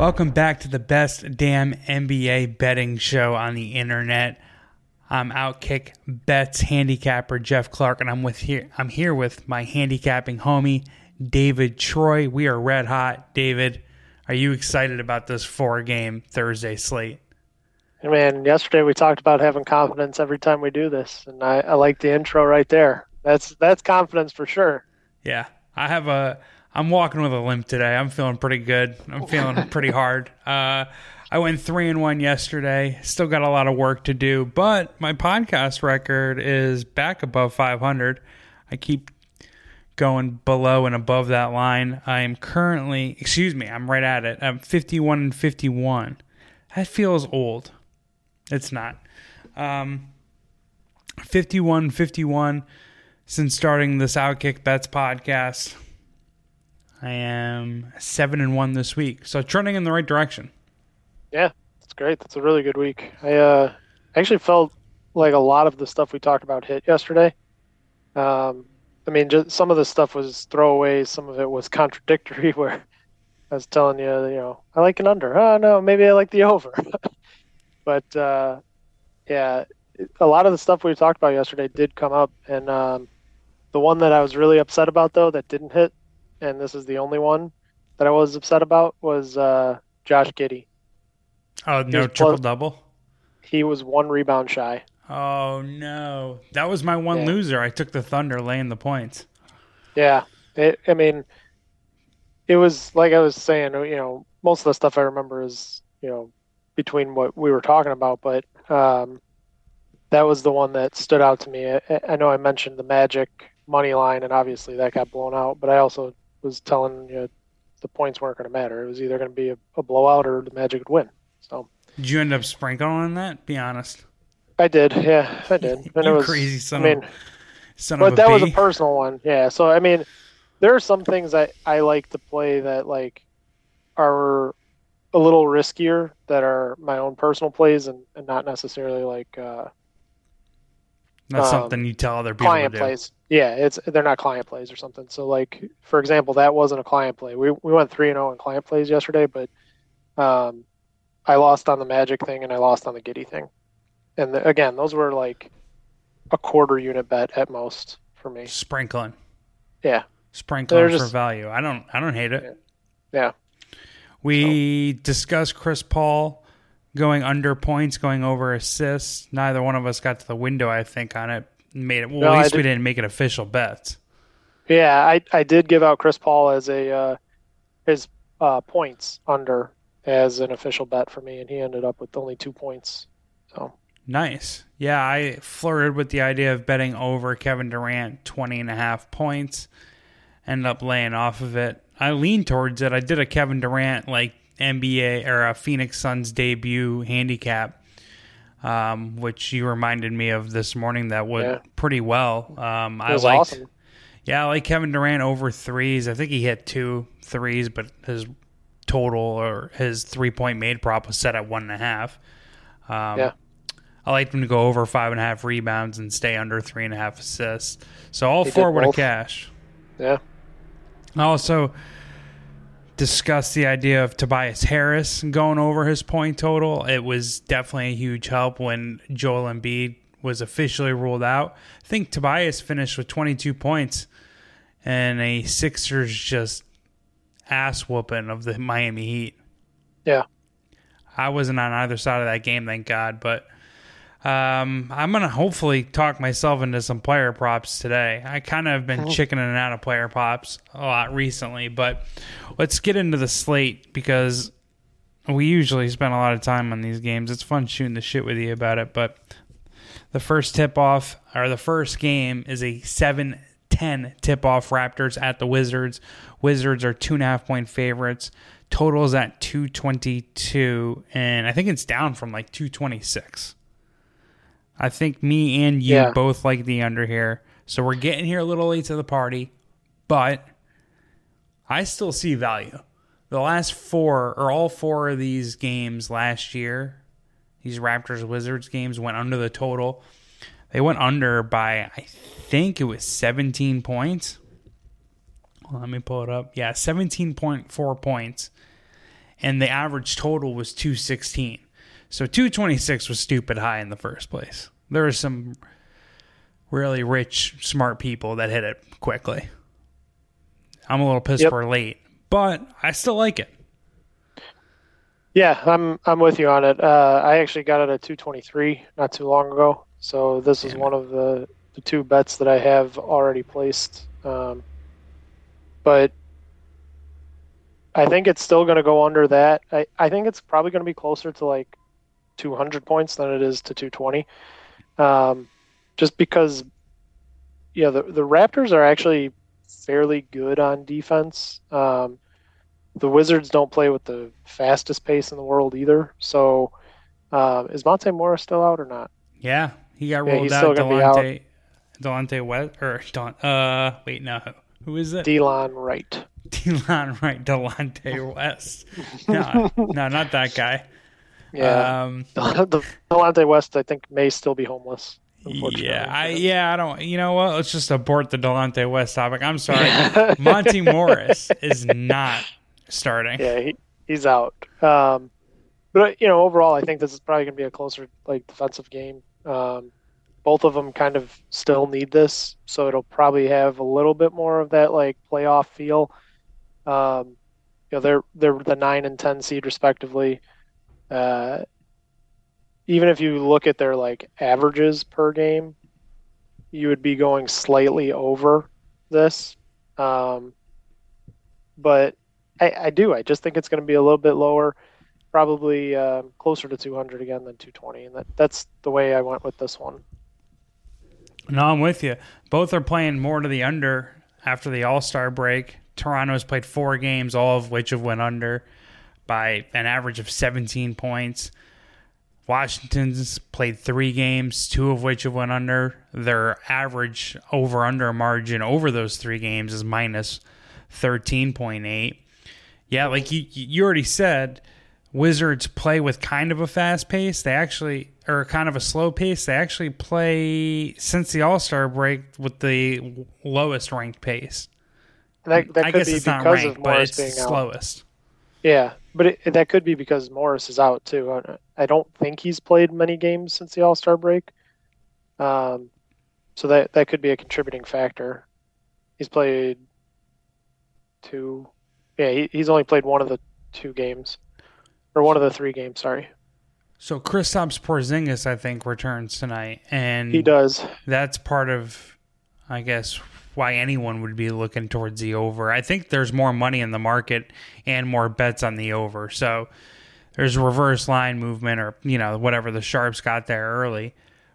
Welcome back to the best damn NBA betting show on the internet. I'm Outkick Bets handicapper Geoff Clark, and I'm with here. I'm here with my handicapping homie David Troy. We are red hot. David, are you excited about this four game Thursday slate? Hey man, yesterday we talked about having confidence every time we do this, and I, I like the intro right there. That's that's confidence for sure. Yeah, I have a I'm walking with a limp today. I'm feeling pretty good. I'm feeling pretty hard. Uh, I went three and one yesterday. Still got a lot of work to do, but my podcast record is back above 500. I keep going below and above that line. I am currently, excuse me, I'm right at it. I'm 51 and 51. That feels old. It's not. Um, 51 51 since starting this Outkick Bets podcast. I am seven and one this week, so trending in the right direction. Yeah, that's great. That's a really good week. I uh, actually felt like a lot of the stuff we talked about hit yesterday. Um, I mean, just some of the stuff was throwaways. Some of it was contradictory. Where I was telling you, you know, I like an under. Oh no, maybe I like the over. but uh, yeah, a lot of the stuff we talked about yesterday did come up, and um, the one that I was really upset about though that didn't hit and this is the only one that I was upset about was uh, Josh Giddey. Oh no, triple double. He was one rebound shy. Oh no, that was my one yeah. loser. I took the Thunder laying the points. Yeah, it, I mean, it was like I was saying. You know, most of the stuff I remember is you know between what we were talking about, but um, that was the one that stood out to me. I, I know I mentioned the Magic money line, and obviously that got blown out, but I also was telling you know, the points weren't going to matter. It was either going to be a, a, blowout or the Magic would win. So did you end up sprinkling on that? Be honest. I did. Yeah, I did. And you it was crazy son. I mean, of, son but that was a personal one. Yeah. So I mean, there are some things I I like to play that like are a little riskier that are my own personal plays and, and not necessarily like uh, not um, something you tell other people client plays. Yeah, it's they're not client plays or something. So like for example, that wasn't a client play. We we went three and zero oh in client plays yesterday, but um, I lost on the Magic thing and I lost on the Giddey thing. And the, again, those were like a quarter unit bet at most for me. Sprinkling. Yeah. Sprinkling just, for value. I don't I don't hate it. Yeah. yeah. We so. discussed Chris Paul going under points, going over assists. Neither one of us got to the window, I think, on it. Made it. Well, no, at least did, we didn't make it official bets. Yeah, I I did give out Chris Paul as a uh, his uh, points under as an official bet for me, and he ended up with only two points. So nice. Yeah, I flirted with the idea of betting over Kevin Durant 20 and a half points. Ended up laying off of it. I leaned towards it. I did a Kevin Durant like NBA or a Phoenix Suns debut handicap, um, which you reminded me of this morning. That went yeah. pretty well. Um, I liked, awesome. yeah, I like Kevin Durant over threes. I think he hit two threes, but his total or his three point made prop was set at one and a half. Um, yeah. I liked him to go over five and a half rebounds and stay under three and a half assists. So all he four with a cash. Yeah. Also, discussed the idea of Tobias Harris going over his point total. It was definitely a huge help when Joel Embiid was officially ruled out. I think Tobias finished with 22 points and a Sixers just ass whooping of the Miami Heat. Yeah. I wasn't on either side of that game, thank God, but um, I'm gonna hopefully talk myself into some player props today. I kind of have been oh. chickening out of player props a lot recently, but let's get into the slate because we usually spend a lot of time on these games. It's fun shooting the shit with you about it, but the first tip off or the first game is a 7 10 tip off Raptors at the Wizards. Wizards are two and a half point favorites. Total is at 222, and I think it's down from like 226. I think me and you Yeah. both like the under here. So we're getting here a little late to the party, but I still see value. The last four, or all four of these games last year, these Raptors Wizards games went under the total. They went under by, I think it was 17 points. Let me pull it up. Yeah, 17.4 points. And the average total was 216. So 226 was stupid high in the first place. There were some really rich, smart people that hit it quickly. I'm a little pissed Yep. we're late, but I still like it. Yeah, I'm I'm with you on it. Uh, I actually got it at 223 not too long ago. So this is it. one of the, the two bets that I have already placed. Um, but I think it's still going to go under that. I, I think it's probably going to be closer to like 200 points than it is to 220. Um, just because, yeah, the, the Raptors are actually fairly good on defense. Um, the Wizards don't play with the fastest pace in the world either. So, um, is Monte Morris still out or not? Yeah, he got Yeah, rolled he's out. be out. Delonte, Delonte West or Don. Uh, wait, no, who is it? Delon Wright. Delon, right? Delonte West. No, no, not that guy. Yeah, Um, the Delonte West, I think, may still be homeless. yeah, I yeah, I don't. You know what? Let's just abort the Delonte West topic. I'm sorry. Monte Morris is not starting. yeah, he, he's out. Um, but you know, overall, I think this is probably going to be a closer like defensive game. Um, both of them kind of still need this, so it'll probably have a little bit more of that like playoff feel. Um, you know, they're they're the nine and ten seed respectively. Uh, even if you look at their like averages per game, you would be going slightly over this. Um, but I, I do. I just think it's going to be a little bit lower, probably um, closer to 200 again than 220, and that, that's the way I went with this one. No, I'm with you. Both are playing more to the under after the All Star break. Toronto's played four games, all of which have went under by an average of 17 points. Washington's played three games, two of which have went under. Their average over under margin over those three games is minus 13.8. Yeah, like you, you already said, Wizards play with kind of a fast pace. They actually, or kind of a slow pace. They actually play since the All Star break with the lowest ranked pace. That, that I could guess be it's not because ranked, of but it's being out. slowest. Yeah, but it, that could be because Morris is out too. I, don't think he's played many games since the All Star break. Um, so that that could be a contributing factor. He's played two. Yeah, he, he's only played one of the two games, or one of the three games. Sorry, So Kristaps Porzingis, I think, returns tonight, and he does. that's part of, I guess, why anyone would be looking towards the over. I think there's more money in the market and more bets on the over. So there's reverse line movement or, you know, whatever the sharps got there early.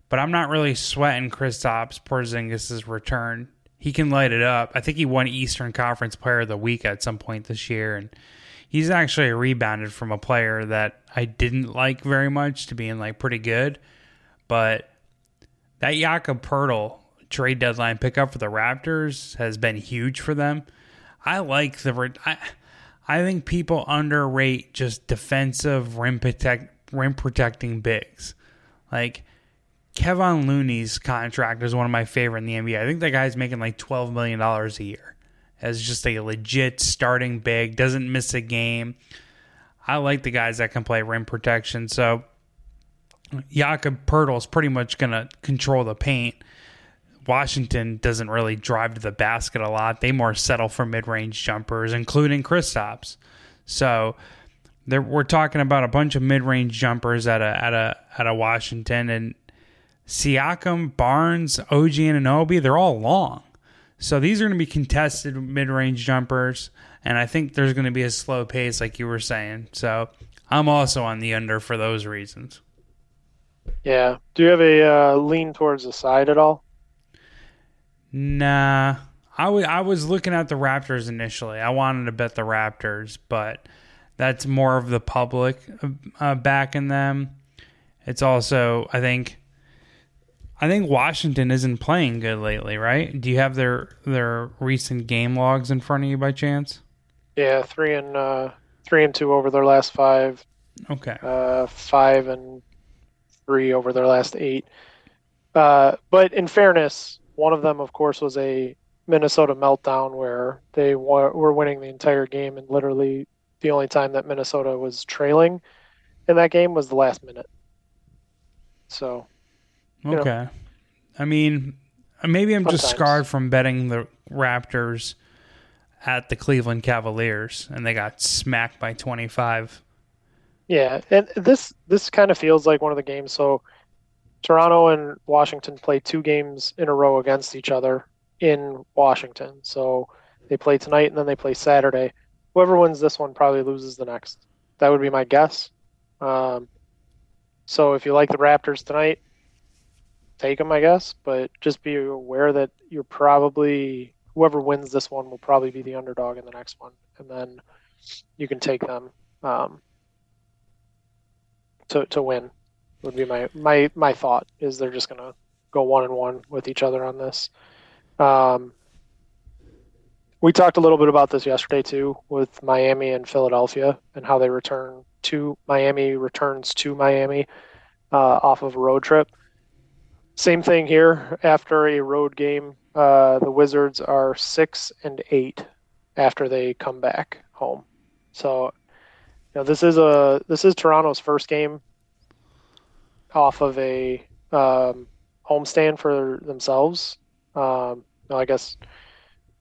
But I'm not really sweating Kristaps Porzingis' return. He can light it up. I think he won Eastern Conference Player of the Week at some point this year, and he's actually rebounded from a player that I didn't like very much to being like pretty good. But that Jakob Poeltl trade deadline pickup for the Raptors has been huge for them. I like the. I, I think people underrate just defensive rim protect rim protecting bigs. Like Kevin Looney's contract is one of my favorite in the NBA. I think that guy's making like twelve million dollars a year as just a legit starting big. Doesn't miss a game. I like the guys that can play rim protection. So Jakob Poeltl is pretty much to control the paint. Washington doesn't really drive to the basket a lot. They more settle for mid-range jumpers, including Kristaps. So there, we're talking about a bunch of mid-range jumpers at a at a at a Washington and Siakam, Barnes, OG Anunoby. They're all long, so these are going to be contested mid-range jumpers. And I think there's going to be a slow pace, like you were saying. So I'm also on the under for those reasons. Yeah. Do you have a uh, lean towards the side at all? Nah. I, w- I was looking at the Raptors initially. I wanted to bet the Raptors, but that's more of the public uh, backing them. It's also, I think, I think Washington isn't playing good lately, right? Do you have their their recent game logs in front of you by chance? Yeah, three and uh, three and two over their last five. Okay. Uh, five and three over their last eight. Uh, but in fairness, one of them, of course, was a Minnesota meltdown where they were winning the entire game, and literally the only time that Minnesota was trailing in that game was the last minute. So Okay. Know. I mean, maybe I'm Sometimes. just scarred from betting the Raptors at the Cleveland Cavaliers and they got smacked by 25. Yeah, and this this kind of feels like one of the games so Toronto and Washington play two games in a row against each other in Washington. So they play tonight and then they play Saturday. Whoever wins this one probably loses the next. That would be my guess. Um, so if you like the Raptors tonight, take them, I guess. But just be aware that you're probably whoever wins this one will probably be the underdog in the next one, and then you can take them um, to to win. Would be my my my thought is they're just gonna go one and one with each other on this. Um, we talked a little bit about this yesterday too with Miami and Philadelphia and how they return to Miami returns to Miami uh, off of a road trip. Same thing here. After a road game, uh, the Wizards are six and eight after they come back home. So, you know, this is a this is Toronto's first game off of a um, homestand for themselves. Um, no, I guess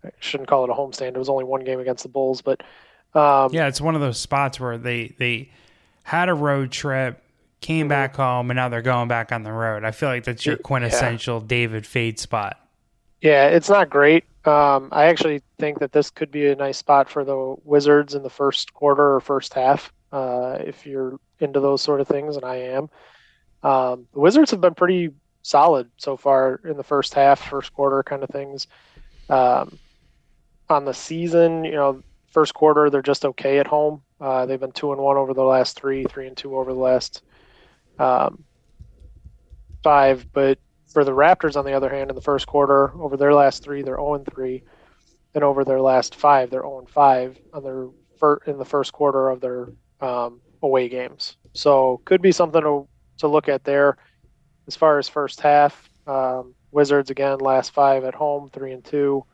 I shouldn't call it a homestand. It was only one game against the Bulls, but um, yeah, it's one of those spots where they they had a road trip came mm-hmm. back home, and now they're going back on the road. I feel like that's your quintessential yeah. David Fade spot. Yeah, it's not great. Um, I actually think that this could be a nice spot for the Wizards in the first quarter or first half, uh, if you're into those sort of things, and I am. Um, the Wizards have been pretty solid so far in the first half, first quarter kind of things. Um, on the season, you know, first quarter they're just okay at home. Uh, they've been two and one over the last three, three and two over the last um, five. But for the Raptors, on the other hand, in the first quarter, over their last three, they're 0 and 3. And over their last five, they're 0 and 5 on their in the first quarter of their um, away games. So could be something to, to look at there. As far as first half, um, Wizards again, last five at home, three and two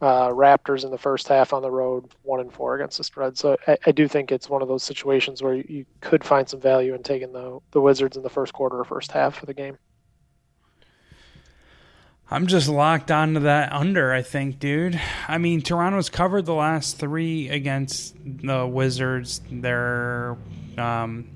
uh, Raptors in the first half on the road, one and four against the spread. So I, I do think it's one of those situations where you, you, could find some value in taking the the Wizards in the first quarter or first half of the game. I'm just locked onto that under. I think, dude. I mean, Toronto's covered the last three against the Wizards. They're um,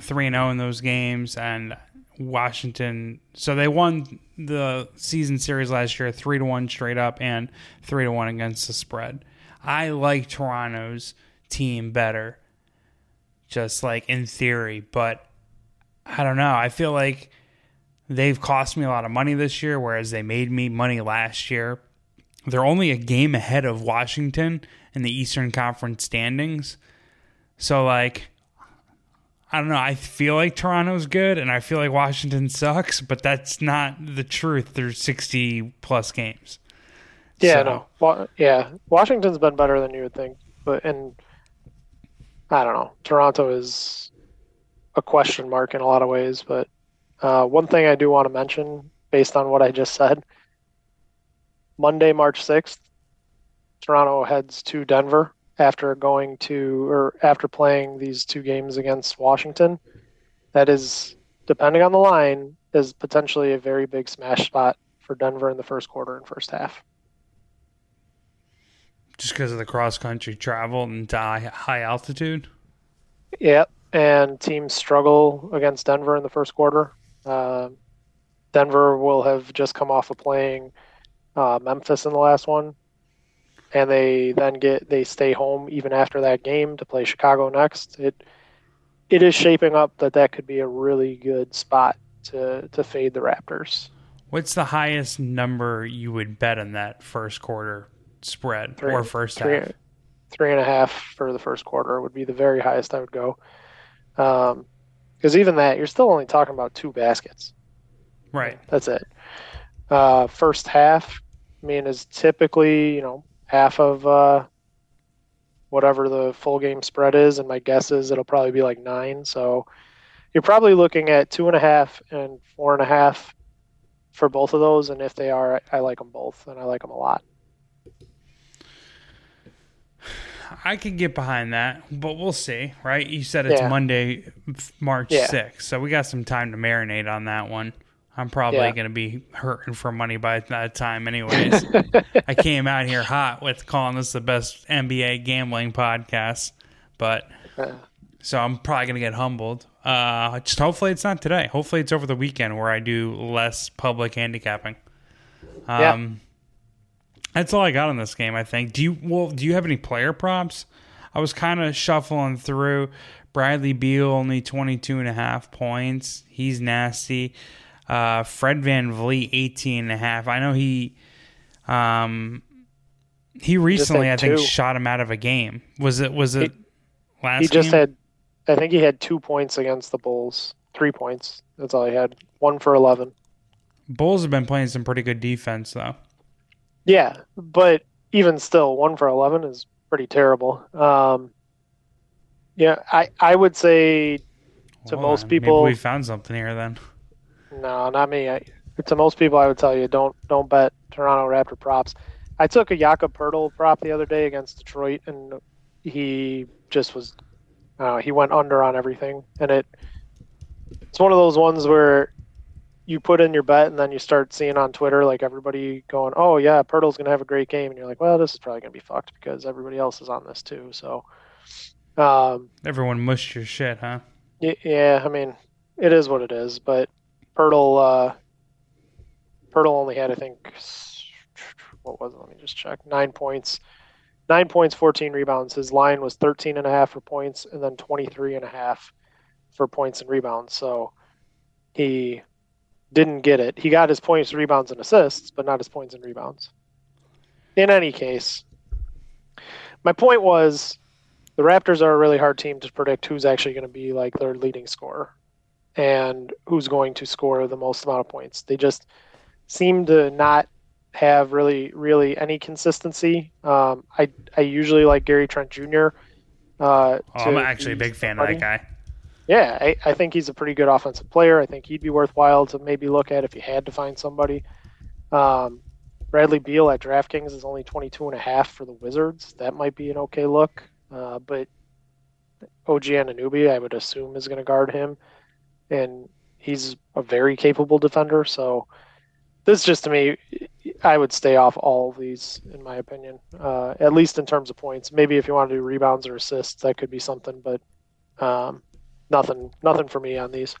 three and zero oh in those games, and Washington. So they won the season series last year three to one straight up and three to one against the spread. I like Toronto's team better, just like in theory, but I don't know. I feel like they've cost me a lot of money this year, whereas they made me money last year. They're only a game ahead of Washington in the Eastern Conference standings. So, like, I don't know. I feel like Toronto's good and I feel like Washington sucks, but that's not the truth. There's 60 plus games. Yeah, so. no. yeah, Washington's been better than you would think, but and I don't know. Toronto is a question mark in a lot of ways, but uh, one thing I do want to mention based on what I just said, Monday, March 6th, Toronto heads to Denver after going to or after playing these two games against Washington. That is, depending on the line, is potentially a very big smash spot for Denver in the first quarter and first half. Just because of the cross country travel and high altitude? Yep. And teams struggle against Denver in the first quarter. Uh, Denver will have just come off of playing uh, Memphis in the last one. And they then get they stay home even after that game to play Chicago next. It it is shaping up that that could be a really good spot to to fade the Raptors. What's the highest number you would bet on that first quarter spread three, or first three, half? Three and a half for the first quarter would be the very highest I would go. Um, because even that, you're still only talking about two baskets. Right. That's it. Uh, first half, I mean, is typically you know half of uh, whatever the full game spread is, and my guess is it'll probably be like nine. So you're probably looking at two and a half and four and a half for both of those. And if they are, I like them both, and I like them a lot. I can get behind that, but we'll see, right? You said it's yeah. Monday, March yeah. 6th, so we got some time to marinate on that one. I'm probably yeah. going to be hurting for money by that time, anyways. I came out here hot with calling this the best NBA gambling podcast, but so I'm probably going to get humbled. Uh, just hopefully it's not today. Hopefully it's over the weekend where I do less public handicapping. Um, yeah. That's all I got on this game. I think. Do you well? Do you have any player props? I was kind of shuffling through. Bradley Beal only 22 and a half points. He's nasty. Uh, Fred VanVleet 18 and a half. I know he um he recently I think two. shot him out of a game. Was it was it he, last He just game? had I think he had 2 points against the Bulls. 3 points. That's all he had. 1 for 11. Bulls have been playing some pretty good defense though. Yeah, but even still 1 for 11 is pretty terrible. Um yeah, I I would say to well, most people we found something here then. No, not me. I, to most people, I would tell you don't don't bet Toronto Raptor props. I took a Jakob Poeltl prop the other day against Detroit, and he just was. Uh, he went under on everything, and it. It's one of those ones where you put in your bet, and then you start seeing on Twitter like everybody going, "Oh yeah, Poeltl's gonna have a great game," and you're like, "Well, this is probably gonna be fucked because everybody else is on this too." So. Um, Everyone mushed your shit, huh? Yeah, I mean, it is what it is, but Poeltl, uh, Poeltl only had, I think, what was it? Let me just check. Nine points, nine points, 14 rebounds. His line was 13 and a half for points and then 23 and a half for points and rebounds. So he didn't get it. He got his points, rebounds, and assists, but not his points and rebounds. In any case, my point was the Raptors are a really hard team to predict who's actually going to be like their leading scorer and who's going to score the most amount of points. They just seem to not have really, really any consistency. Um, I I usually like Gary Trent Jr. Uh, oh, I'm actually a big fan of that guy. Yeah, I, I think he's a pretty good offensive player. I think he'd be worthwhile to maybe look at if you had to find somebody. Um, Bradley Beal at DraftKings is only 22 and a half for the Wizards. That might be an okay look. Uh, but OG Anunoby, I would assume, is going to guard him and he's a very capable defender. So this just to me, I would stay off all of these in my opinion, uh, at least in terms of points. Maybe if you want to do rebounds or assists, that could be something, but um, nothing, nothing for me on these.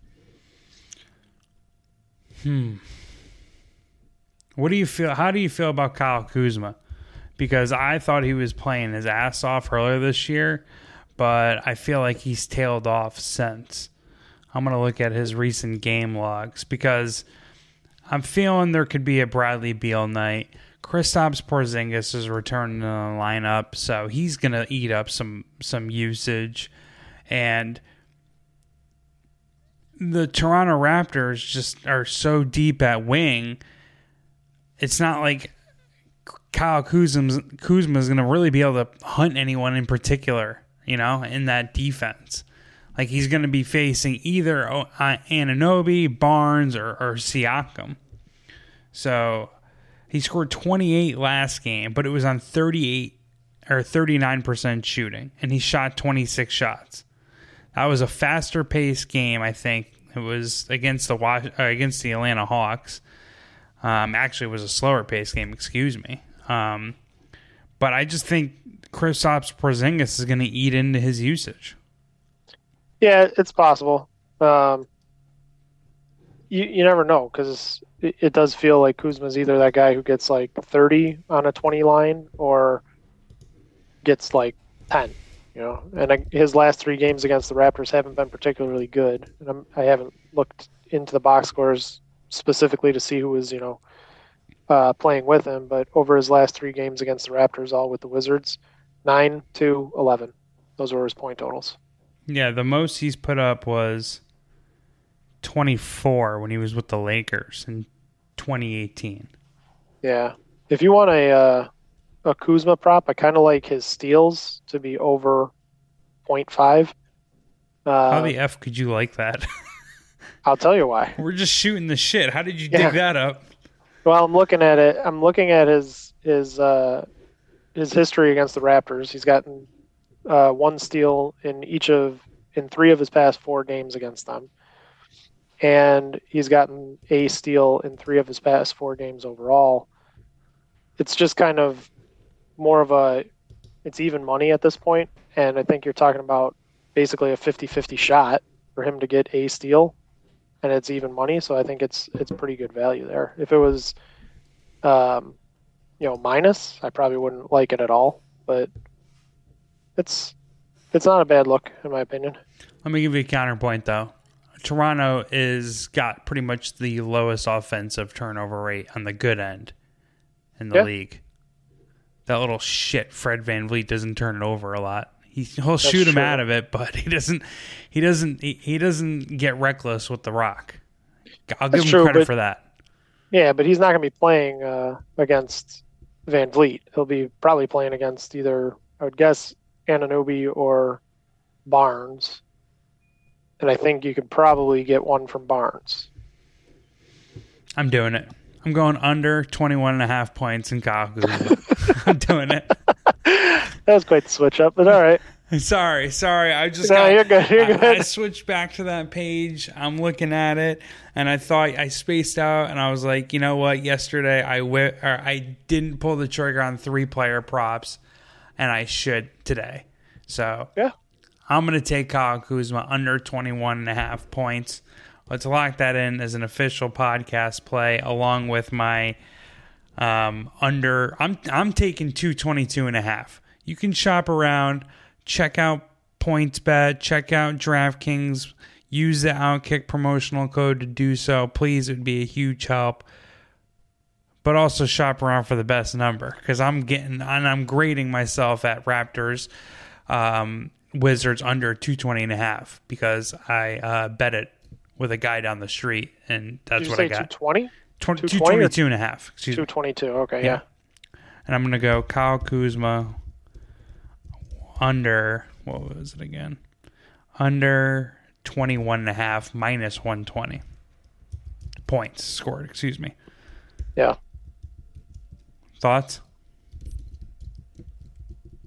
Hmm. What do you feel? How do you feel about Kyle Kuzma? Because I thought he was playing his ass off earlier this year, but I feel like he's tailed off since. I'm going to look at his recent game logs because I'm feeling there could be a Bradley Beal night. Kristaps Porzingis is returning to the lineup, so he's going to eat up some some usage, and the Toronto Raptors just are so deep at wing. It's not like Kyle Kuzma Kuzma is going to really be able to hunt anyone in particular, you know, in that defense. Like he's going to be facing either uh, Anunoby, Barnes, or, or Siakam. So he scored 28 last game, but it was on 38 or 39% shooting, and he shot 26 shots. That was a faster paced game, I think. It was against the uh, against the Atlanta Hawks. Um, actually, it was a slower paced game. Excuse me. Um, but I just think Kristaps Porzingis is going to eat into his usage. Yeah, it's possible. Um, you you never know because it, it, does feel like Kuzma's either that guy who gets like 30 on a 20 line or gets like ten. You know, and his last three games against the Raptors haven't been particularly good. And I'm, I haven't looked into the box scores specifically to see who was you know uh, playing with him, but over his last three games against the Raptors, all with the Wizards, nine to eleven. Those were his point totals. Yeah, the most he's put up was 24 when he was with the Lakers in 2018. Yeah. If you want a uh, a Kuzma prop, I kind of like his steals to be over 0.5. Uh, How the F could you like that? I'll tell you why. We're just shooting the shit. How did you dig that up? Well, I'm looking at it. I'm looking at his his uh, his history against the Raptors. He's gotten uh, one steal in each of in three of his past four games against them, and he's gotten a steal in three of his past four games overall. It's just kind of more of a it's even money at this point, and I think you're talking about basically a 50-50 shot for him to get a steal and it's even money. So I think it's it's pretty good value there. If it was, um, you know, minus, I probably wouldn't like it at all. But it's it's not a bad look in my opinion. Let me give you a counterpoint though. Toronto is got pretty much the lowest offensive turnover rate on the good end in the yeah. league. That little shit Fred VanVleet doesn't turn it over a lot. He, he'll That's shoot him true. out of it, but he doesn't. He doesn't. He, he doesn't get reckless with the rock. I'll That's give him true, credit for that. Yeah, but he's not going to be playing uh, against VanVleet. He'll be probably playing against either I would guess Anunoby or Barnes, and I think you could probably get one from Barnes. I'm doing it. I'm going under 21 and a half points in Kyle I'm doing it. that was quite the switch up, but all right. Sorry, sorry. I just no, got, you're good. You're good. I, I, switched back to that page. I'm looking at it, and I thought I spaced out, and I was like, you know what? Yesterday I wi- or I didn't pull the trigger on three player props, and I should today. So yeah, I'm gonna take Kyle Kuzma under 21 and a half points. Let's lock that in as an official podcast play, along with my um, under. I'm I'm taking 222 and a half. You can shop around, check out PointsBet, check out DraftKings. Use the Outkick promotional code to do so. Please, it would be a huge help. But also shop around for the best number because I'm getting and I'm grading myself at Raptors, um, Wizards under 220 and a half because I uh, bet it with a guy down the street and that's what I got. 220? 222 and a half. Excuse 222. Okay, yeah. yeah. And I'm going to go Kyle Kuzma under what was it again? Under 21 and a half minus 120 points scored, excuse me. Yeah. Thoughts?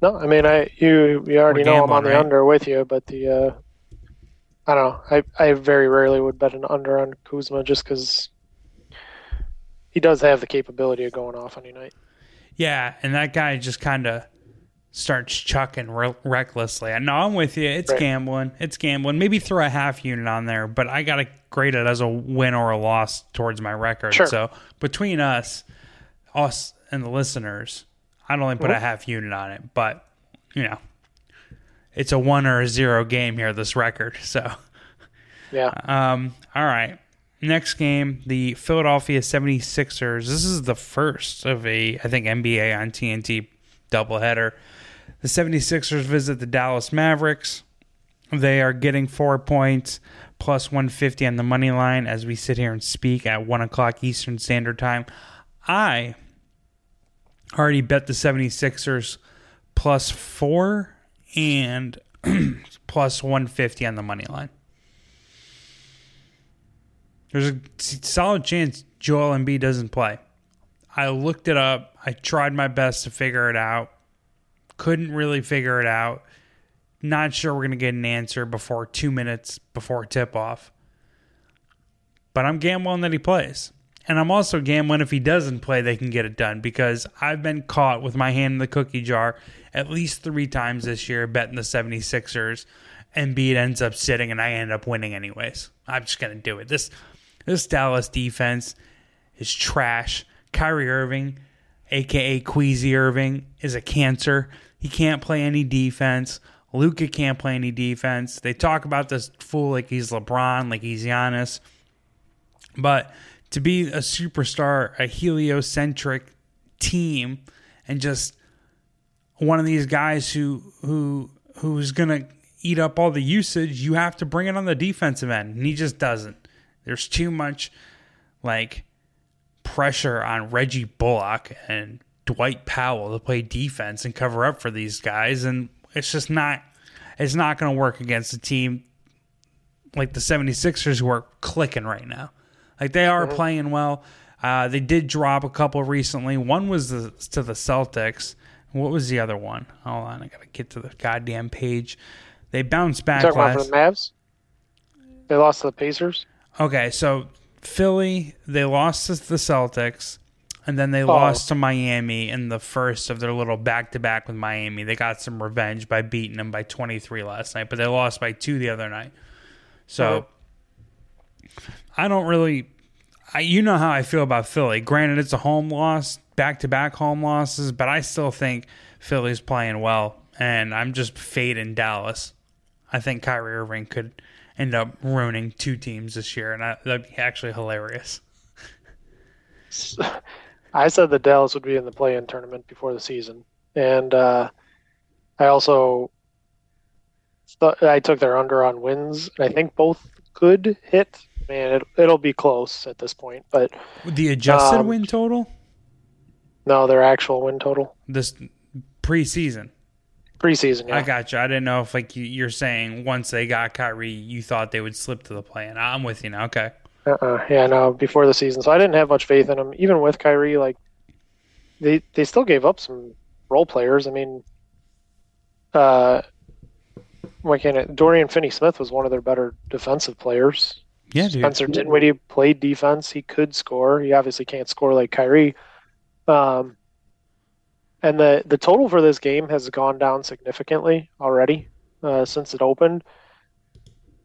No, I mean I you you already know I'm on the right? under with you, but the uh I don't know. I I very rarely would bet an under on Kuzma just cuz he does have the capability of going off any night. Yeah, and that guy just kind of starts chucking re- recklessly. I know I'm with you. It's right. gambling. It's gambling. Maybe throw a half unit on there, but I got to grade it as a win or a loss towards my record. Sure. So between us, us and the listeners, I'd only put a half unit on it, but you know, it's a one or a zero game here. This record. So yeah. Um. All right. Next game, the Philadelphia 76ers. This is the first of a, I think, NBA on TNT doubleheader. The 76ers visit the Dallas Mavericks. They are getting four points plus 150 on the money line as we sit here and speak at 1 o'clock Eastern Standard Time. I already bet the 76ers plus four and plus 150 on the money line. There's a solid chance Joel Embiid doesn't play. I looked it up. I tried my best to figure it out. Couldn't really figure it out. Not sure we're going to get an answer before two minutes before tip off. But I'm gambling that he plays. And I'm also gambling if he doesn't play, they can get it done because I've been caught with my hand in the cookie jar at least three times this year betting the 76ers. And Embiid ends up sitting and I end up winning anyways. I'm just going to do it. This this Dallas defense is trash. Kyrie Irving, aka Queasy Irving, is a cancer. he can't play any defense. Luka can't play any defense. They talk about this fool like he's LeBron, like he's Giannis. But to be a superstar, a heliocentric team, and just one of these guys who who who's gonna eat up all the usage, you have to bring it on the defensive end, and he just doesn't. There's too much like pressure on Reggie Bullock and Dwight Powell to play defense and cover up for these guys, and it's just not it's not to work against a team like the 76ers who are clicking right now. Like they are mm-hmm. playing well. Uh, they did drop a couple recently. One was the, to the Celtics. What was the other one? Hold on, I gotta get to the goddamn page. They bounced back. Talking last... about the Mavs. They lost to the Pacers. Okay, so Philly, they lost to the Celtics, and then they oh. lost to Miami in the first of their little back to back with Miami. They got some revenge by beating them by 23 last night, but they lost by two the other night. So I don't really. I, you know how I feel about Philly. Granted, it's a home loss, back to back home losses, but I still think Philly's playing well, and I'm just fading Dallas. I think Kyrie Irving could end up ruining two teams this year, and I, that'd be actually hilarious. I said that Dallas would be in the play-in tournament before the season, and uh, I also I took their under on wins. And I think both could hit. Man, it, it'll be close at this point, but the adjusted um, win total. No, their actual win total. This preseason preseason. Yeah. I got you. I didn't know if like you're saying once they got Kyrie, you thought they would slip to the play, and I'm with you now. Okay. Uh-uh. Yeah, no, before the season, so I didn't have much faith in them. Even with Kyrie, like they they still gave up some role players. I mean, uh, why can't it? Dorian Finney-Smith was one of their better defensive players. Yeah, dude. Spencer Dinwiddie played defense. He could score. He obviously can't score like Kyrie. Um, and the the total for this game has gone down significantly already uh, since it opened.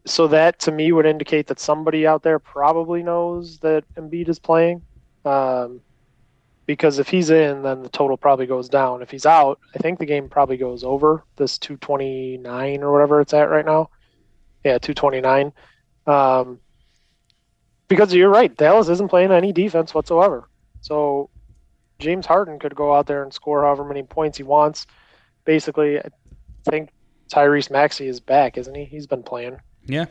So that to me would indicate that somebody out there probably knows that Embiid is playing, um, because if he's in, then the total probably goes down. If he's out, I think the game probably goes over this 229 or whatever it's at right now. Yeah, 229. Um, because you're right, Dallas isn't playing any defense whatsoever. So James Harden could go out there and score however many points he wants. Basically, I think Tyrese Maxey is back, isn't he? He's been playing. Yeah.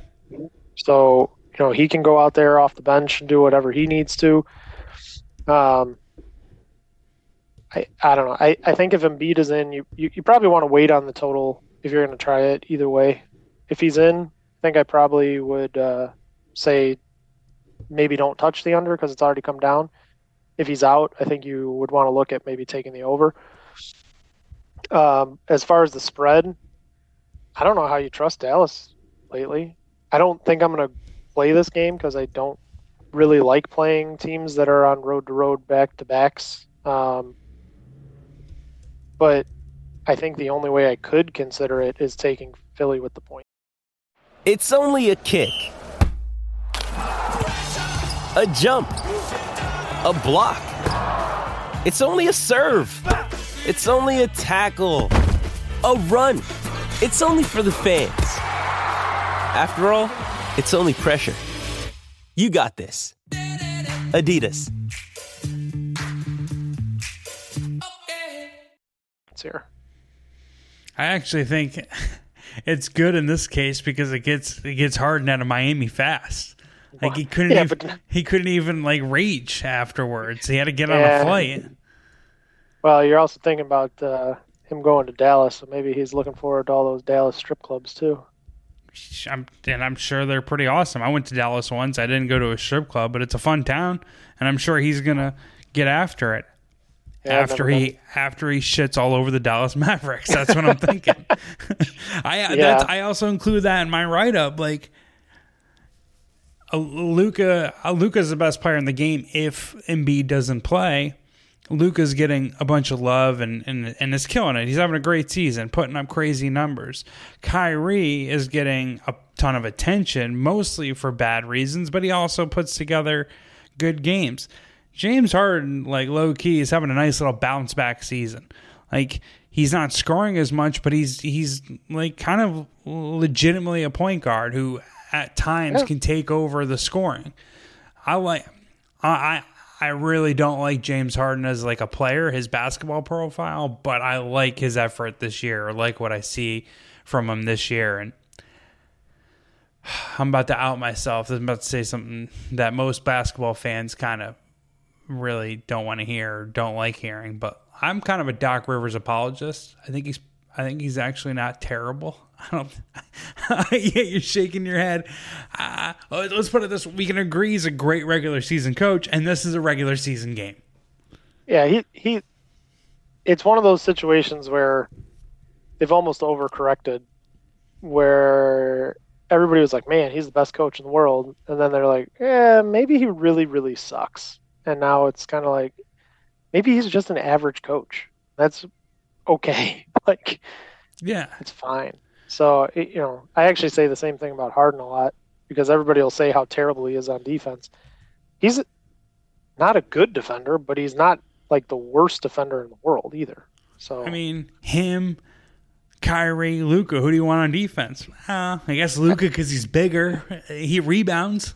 So, you know, he can go out there off the bench and do whatever he needs to. Um, I, I don't know. I, I think if Embiid is in, you, you, you probably want to wait on the total if you're going to try it either way. If he's in, I think I probably would uh, say maybe don't touch the under because it's already come down if he's out, I think you would want to look at maybe taking the over. Um, as far as the spread, I don't know how you trust Dallas lately. I don't think I'm going to play this game because I don't really like playing teams that are on road to road back to backs. Um, but I think the only way I could consider it is taking Philly with the point. It's only a kick, a jump a block. It's only a serve. It's only a tackle. A run. It's only for the fans. After all, it's only pressure. You got this. Adidas. It's here. I actually think it's good in this case because it gets it gets Harden out of Miami fast. Like he couldn't yeah, even, but, he couldn't even like reach afterwards. He had to get yeah. on a flight. Well, you're also thinking about uh, him going to Dallas, so maybe he's looking forward to all those Dallas strip clubs too. I'm, and I'm sure they're pretty awesome. I went to Dallas once. I didn't go to a strip club, but it's a fun town, and I'm sure he's gonna get after it. Yeah, after he been. after he shits all over the Dallas Mavericks, that's what I'm thinking. I. I also include that in my write up. Like Uh, Luka uh, Luka's the best player in the game if Embiid doesn't play. Luka's getting a bunch of love and, and and is killing it. He's having a great season, putting up crazy numbers. Kyrie is getting a ton of attention, mostly for bad reasons, but he also puts together good games. James Harden, like low key, is having a nice little bounce back season. Like he's not scoring as much, but he's he's like kind of legitimately a point guard who at times Yeah. can take over the scoring. I like I I I really don't like James Harden as like a player, his basketball profile, but I like his effort this year. I like what I see from him this year and I'm about to out myself. I'm about to say something that most basketball fans kind of really don't want to hear or don't like hearing, but I'm kind of a Doc Rivers apologist. I think he's I think he's actually not terrible. I don't. yeah, you're shaking your head. Uh, let's put it this: way. we can agree he's a great regular season coach, and this is a regular season game. Yeah, he he. It's one of those situations where they've almost overcorrected, where everybody was like, "Man, he's the best coach in the world," and then they're like, "Yeah, maybe he really, really sucks." And now it's kind of like, maybe he's just an average coach. That's okay. like, Yeah, it's fine. So it, you know, I actually say the same thing about Harden a lot because everybody will say how terrible he is on defense. He's not a good defender, but he's not like the worst defender in the world either. So I mean him, Kyrie, Luka. Who do you want on defense? Uh, I guess Luka because he's bigger. He rebounds.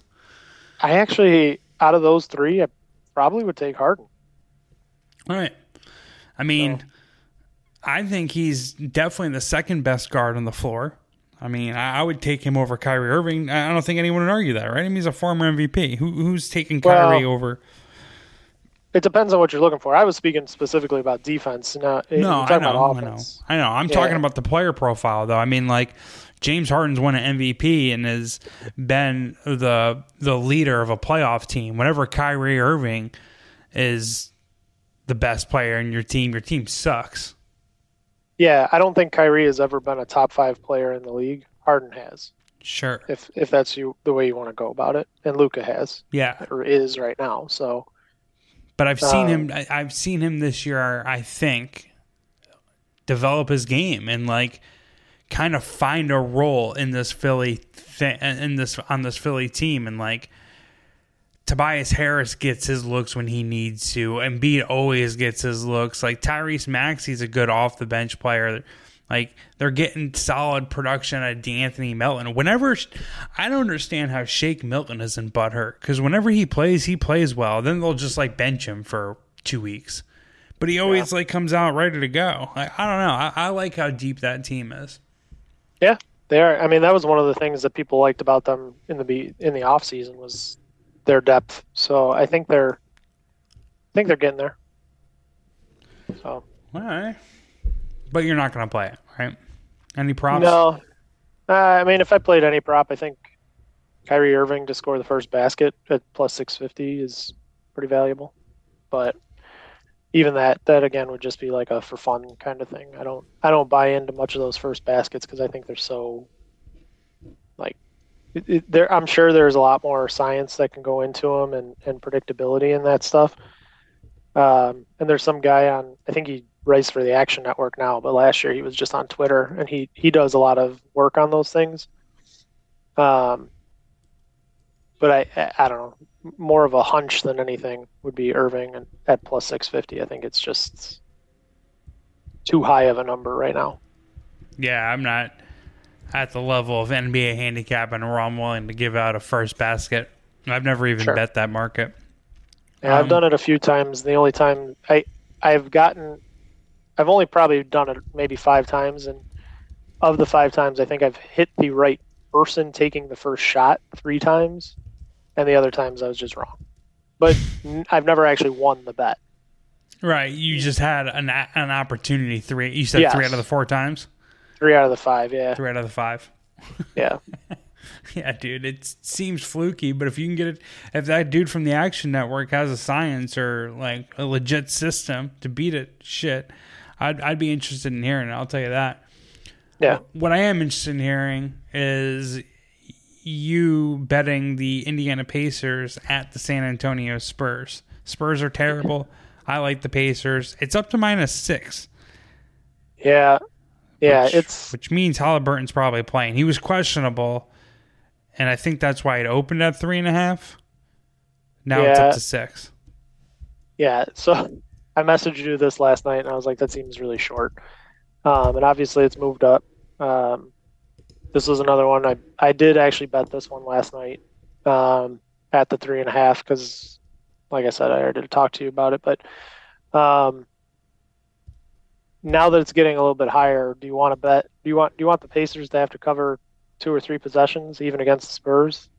I actually, out of those three, I probably would take Harden. All right. I mean, I think he's definitely the second best guard on the floor. I mean, I, would take him over Kyrie Irving. I don't think anyone would argue that, right? I mean, he's a former MVP. Who, who's taking Kyrie Well, over? It depends on what you're looking for. I was speaking specifically about defense. Now, eh, No, you're I talking know, about I know, offense. I know. I'm Yeah. talking about the player profile, though. I mean, like James Harden's won an MVP and has been the the leader of a playoff team. Whenever Kyrie Irving is the best player in your team, your team sucks. Yeah, I don't think Kyrie has ever been a top five player in the league. Harden has, Sure. if if that's you the way you want to go about it, and Luka has Yeah, or is right now. So but I've seen Um, him. I, I've seen him this year. I think develop his game and like kind of find a role in this Philly thi- in this on this Philly team and like Tobias Harris gets his looks when he needs to. Embiid always gets his looks. Like Tyrese Maxey's a good off the bench player. Like they're getting solid production at De'Anthony Melton. Whenever I don't understand how Shake Milton isn't butthurt because whenever he plays, he plays well. Then they'll just like bench him for two weeks, but he always like comes out ready to go. Like, I don't know. I, I like how deep that team is. yeah, they are. I mean, that was one of the things that people liked about them in the be in the off season was their depth. So I think they're, I think they're getting there. So All right, but you're not going to play it, right? Any props? no, uh, I mean, if I played any prop, I think Kyrie Irving to score the first basket at plus six fifty is pretty valuable. But even that, that again would just be like a for fun kind of thing. I don't, I don't buy into much of those first baskets because I think they're so, like, it, it, there. I'm sure there's a lot more science that can go into them and and predictability and that stuff. Um, and there's some guy on, I think he writes for the Action Network now, but last year he was just on Twitter and he he does a lot of work on those things. Um, but I I, don't know, more of a hunch than anything would be Irving and at plus six fifty. I think it's just too high of a number right now. Yeah, I'm not at the level of NBA handicapping where I'm willing to give out a first basket. I've never even Sure. bet that market. Yeah, I've Um, done it a few times. The only time I I've gotten, I've only probably done it maybe five times, and of the five times, I think I've hit the right person taking the first shot three times, and the other times I was just wrong. But I've never actually won the bet. Right, you just had an an opportunity three. You said Yes. three out of the four times. Three out of the five, yeah, Three out of the five. yeah, Yeah, dude, it seems fluky, but if you can get it, if that dude from the Action Network has a science or like a legit system to beat it, shit, I'd I'd be interested in hearing it. I'll tell you that. yeah. What I am interested in hearing is you betting the Indiana Pacers at the San Antonio Spurs. Spurs are terrible. I like the Pacers. It's up to minus six. Yeah, yeah, which, it's which means Halliburton's probably playing. He was questionable, and I think that's why it opened at three and a half. Now it's up to six. yeah. So I messaged you this last night, and I was like, that seems really short. um, and obviously it's moved up. Um, this was another one I I did actually bet this one last night um, at the three and a half because, like I said, I already talked to you about it. But um, now that it's getting a little bit higher, do you want to bet? Do you want do you want the Pacers to have to cover two or three possessions even against the Spurs?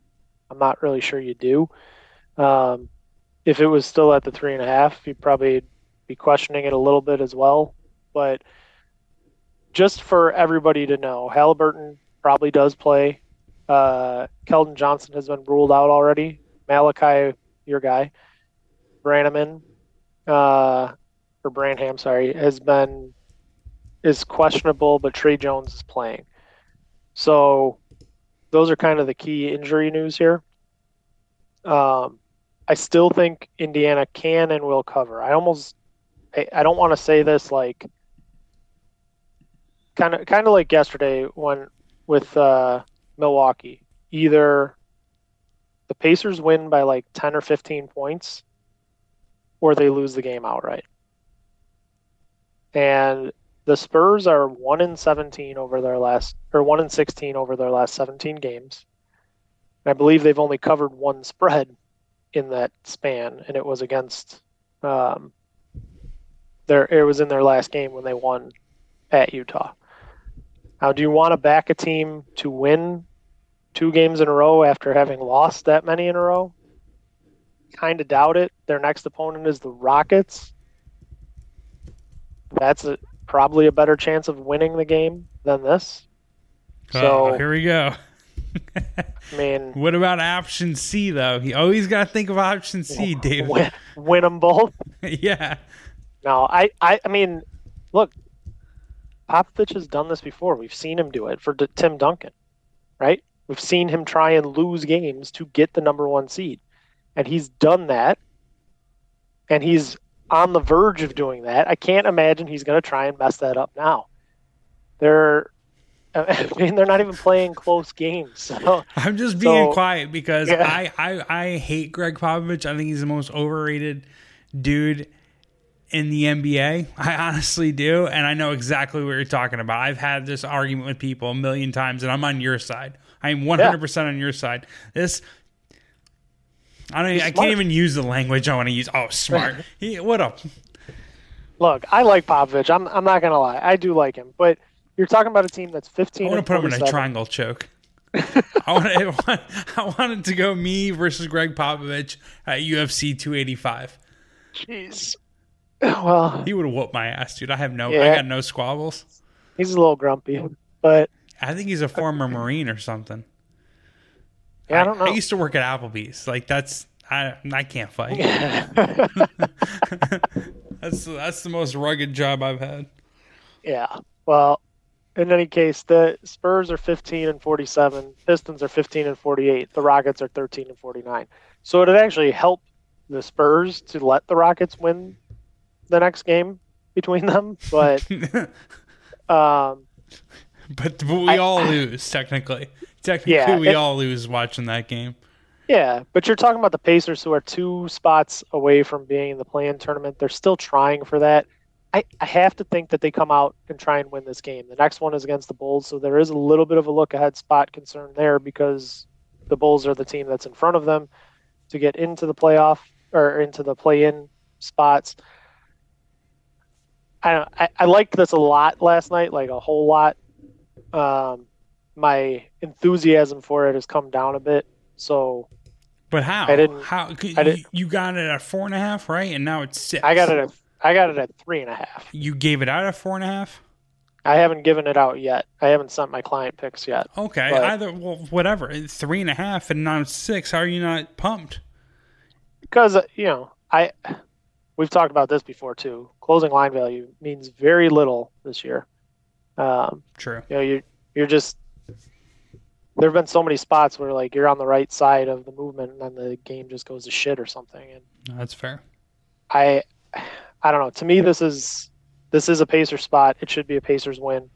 I'm not really sure you do. Um, if it was still at the three and a half, you'd probably be questioning it a little bit as well. But just for everybody to know, Halliburton probably does play. Uh, Keldon Johnson has been ruled out already. Malachi, your guy, Brannaman, uh, or Branham, sorry, has been is questionable, but Tre Jones is playing. So those are kind of the key injury news here. Um, I still think Indiana can and will cover. I almost I, I don't want to say this like kind of kind of like yesterday when with uh, Milwaukee. Either the Pacers win by like 10 or 15 points or they lose the game outright. And the Spurs are 1 in 17 over their last or 1 in 16 over their last 17 games. I believe they've only covered one spread in that span and it was against um, their it was in their last game when they won at Utah. Now, do you want to back a team to win two games in a row after having lost that many in a row? Kind of doubt it. Their next opponent is the Rockets. That's a, probably a better chance of winning the game than this. Uh, so oh, here we go. I mean, what about option C though? You always got to think of option C, Dave. Win, win them both. yeah. No, I, I, I mean, look, Popovich has done this before. We've seen him do it for D- Tim Duncan, right? We've seen him try and lose games to get the number one seed, and he's done that. And he's on the verge of doing that. I can't imagine he's going to try and mess that up now. They're I mean, they're not even playing close games. So I'm just being so, quiet because yeah. I, I I hate Gregg Popovich. I think he's the most overrated dude in the NBA. I honestly do, and I know exactly what you're talking about. I've had this argument with people a million times, and I'm on your side. I am 100 percent on your side. This. I don't. I can't even use the language I want to use. Oh, smart. he, what up? Look, I like Popovich. I'm. I'm not gonna lie. I do like him, but you're talking about a team that's 15. I want to put him in a triangle choke. I want, it, I want it to go me versus Gregg Popovich at UFC 285. Jeez. Well, he would have whooped my ass, dude. I have no, Yeah. I got no squabbles. he's a little grumpy, but I think he's a former Marine or something. Yeah, I don't know. I used to work at Applebee's. Like that's I I can't fight. that's that's the most rugged job I've had. yeah. Well, in any case, the Spurs are 15 and 47. Pistons are 15 and 48. The Rockets are 13 and 49. So it'd actually help the Spurs to let the Rockets win the next game between them, but um, But, but we I- all lose technically. Technically, Yeah, we it- all lose watching that game. Yeah, but you're talking about the Pacers who are two spots away from being in the play-in tournament. They're still trying for that. I, I have to think that they come out and try and win this game. The next one is against the Bulls, so there is a little bit of a look ahead spot concern there because the Bulls are the team that's in front of them to get into the playoff or into the play-in spots. I don't, I, I liked this a lot last night, like a whole lot. Um, my enthusiasm for it has come down a bit. So But how? I didn't- How I didn't- you, got it at four and a half, right? And now it's six. I got it at I got it at three and a half. You gave it out at four and a half. I haven't given it out yet. I haven't sent my client picks yet. Okay, But- either well, whatever. It's three and a half, and now six. How are you not pumped? because uh, you know I we've talked about this before too. Closing line value means very little this year. Um, True. you know, you're you're just there have been so many spots where like you're on the right side of the movement and then the game just goes to shit or something. And That's fair. I I don't know. To me, this is this is a Pacer spot. It should be a Pacers win.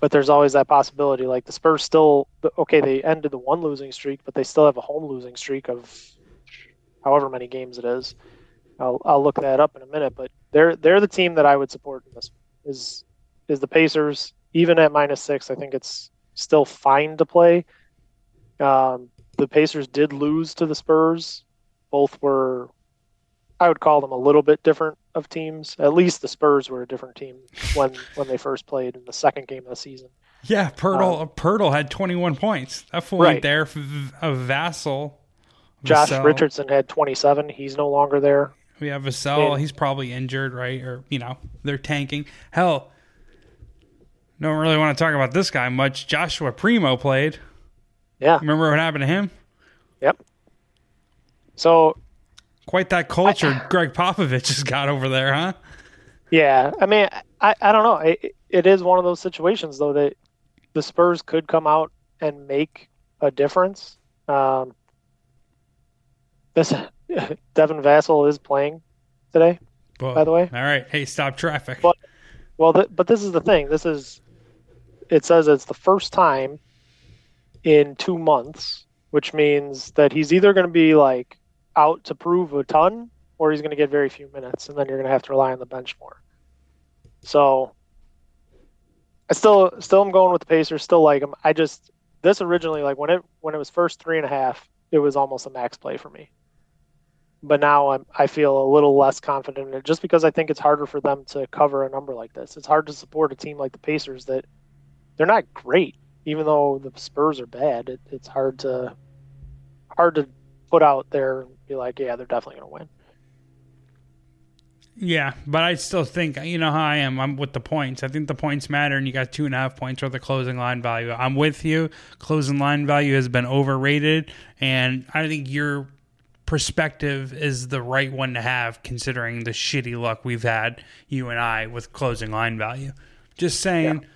But there's always that possibility. Like the Spurs still okay, they ended the one losing streak, but they still have a home losing streak of however many games it is. I'll I'll look that up in a minute. But they're they're the team that I would support in this is is the Pacers. Even at minus six, I think it's still fine to play. Um, the Pacers did lose to the Spurs. Both were, I would call them a little bit different of teams. At least the Spurs were a different team when when they first played in the second game of the season. Yeah, Poeltl. Um, Poeltl had 21 points. That fool right. there. A Vassell. Josh Vassell. Richardson had 27. He's no longer there. We have Vassell. He's probably injured, right? Or you know, they're tanking. Hell, don't really want to talk about this guy much. Joshua Primo played. Yeah. Remember what happened to him? Yep. So quite that culture I, Gregg Popovich has got over there, huh? Yeah. I mean, I, I don't know. It, it is one of those situations though that the Spurs could come out and make a difference. Um, this Devin Vassell is playing today, well, by the way. All right. Hey, stop traffic. But, well, th- but this is the thing. This is, it says it's the first time in two months, which means that he's either going to be like out to prove a ton or he's going to get very few minutes, and then you're going to have to rely on the bench more. So I still still am going with the Pacers. Still like them. I just this originally like when it when it was first three and a half, it was almost a max play for me. But now I'm I feel a little less confident in it just because I think it's harder for them to cover a number like this. It's hard to support a team like the Pacers that they're not great, even though the Spurs are bad. It, it's hard to hard to put out there and be like, yeah, they're definitely going to win. Yeah, but I still think you know how I am. I'm with the points. I think the points matter, and you got two and a half points or the closing line value. I'm with you. Closing line value has been overrated, and I think your perspective is the right one to have, considering the shitty luck we've had, you and I, with closing line value. Just saying. Yeah.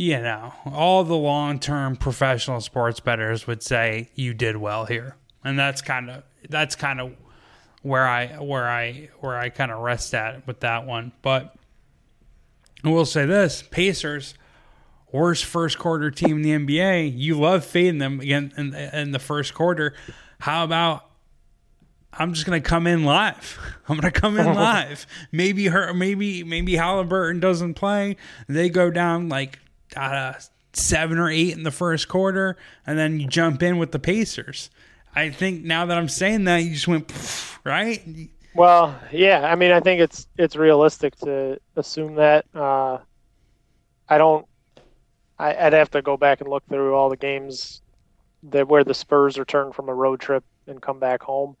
You know, all the long term professional sports bettors would say you did well here. And that's kind of that's kind of where I where I where I kind of rest at with that one. But I will say this: Pacers, worst first quarter team in the NBA. You love fading them again in, in the first quarter. How about I'm just gonna come in live. I'm gonna come in live. Maybe her, maybe maybe Halliburton doesn't play. They go down like uh, seven or eight in the first quarter, and then you jump in with the Pacers. I think now that I'm saying that, you just went right. Well, yeah. I mean, I think it's it's realistic to assume that. Uh, I don't. I, would have to go back and look through all the games that where the Spurs return from a road trip and come back home.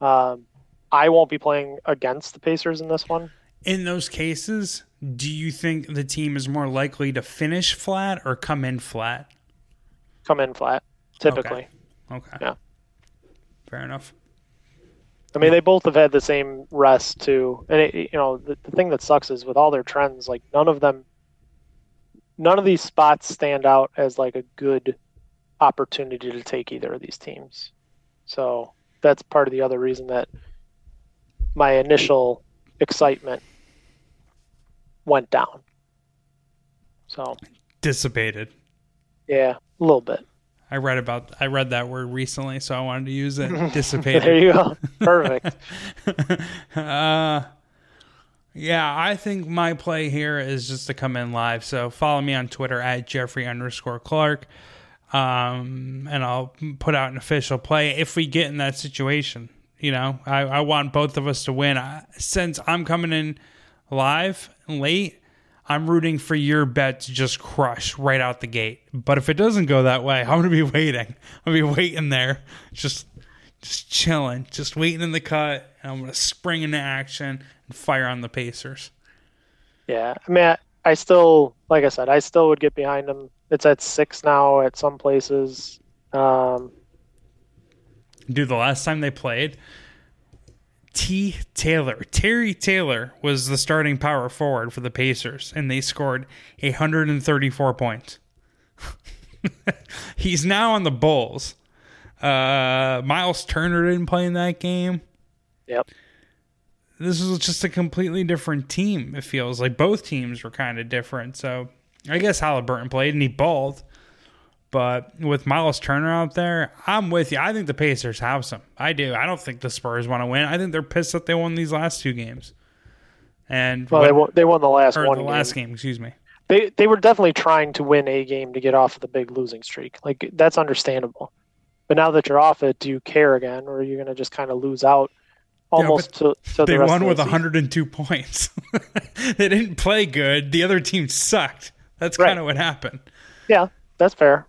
Um, I won't be playing against the Pacers in this one. In those cases, do you think the team is more likely to finish flat or come in flat? Come in flat, typically. Okay. okay. Yeah. Fair enough. I mean, they both have had the same rest too, and it, you know the, the thing that sucks is with all their trends, like none of them, none of these spots stand out as like a good opportunity to take either of these teams. So that's part of the other reason that my initial excitement went down. So dissipated. Yeah, a little bit. I read about I read that word recently, so I wanted to use it. Dissipated. there you go. Perfect. uh, yeah, I think my play here is just to come in live. So follow me on Twitter at Jeffrey underscore Clark, um, and I'll put out an official play if we get in that situation. You know, I, I want both of us to win. I, since I'm coming in live late, I'm rooting for your bet to just crush right out the gate. But if it doesn't go that way, I'm gonna be waiting. I'm gonna be waiting there, just just chilling, just waiting in the cut, and I'm gonna spring into action and fire on the Pacers. Yeah, I mean, I, I still, like I said, I still would get behind them. It's at six now at some places. Um, Dude, the last time they played, T. Taylor. Terry Taylor was the starting power forward for the Pacers, and they scored 134 points. He's now on the Bulls. Uh, Miles Turner didn't play in that game. Yep. This was just a completely different team, it feels like. Both teams were kind of different. So I guess Halliburton played and he balled. But with Miles Turner out there, I'm with you. I think the Pacers have some. I do. I don't think the Spurs want to win. I think they're pissed that they won these last two games. And Well, they won, they won the last one. the game. last game, excuse me. They they were definitely trying to win a game to get off of the big losing streak. Like that's understandable. But now that you're off it, do you care again, or are you going to just kind of lose out almost to, to the They rest won with the season? 102 points. they didn't play good. The other team sucked. That's Right. kind of what happened. Yeah, that's fair.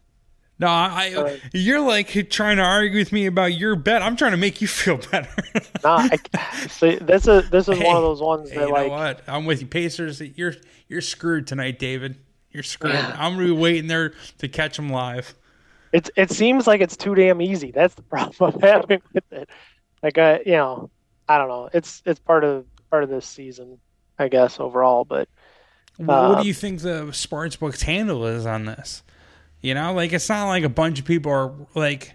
No, I, Right. you're like trying to argue with me about your bet. I'm trying to make you feel better. Nah, I, see, this is this is Hey, one of those ones Hey, that you like know what? I'm with you, Pacers. You're you're screwed tonight, David. You're screwed. I'm gonna be waiting there to catch them live. It it seems like it's too damn easy. That's the problem I'm having with it. Like I, you know, I don't know. It's it's part of part of this season, I guess overall. But What, what Um, do you think the sports books handle is on this? You know, like it's not like a bunch of people are like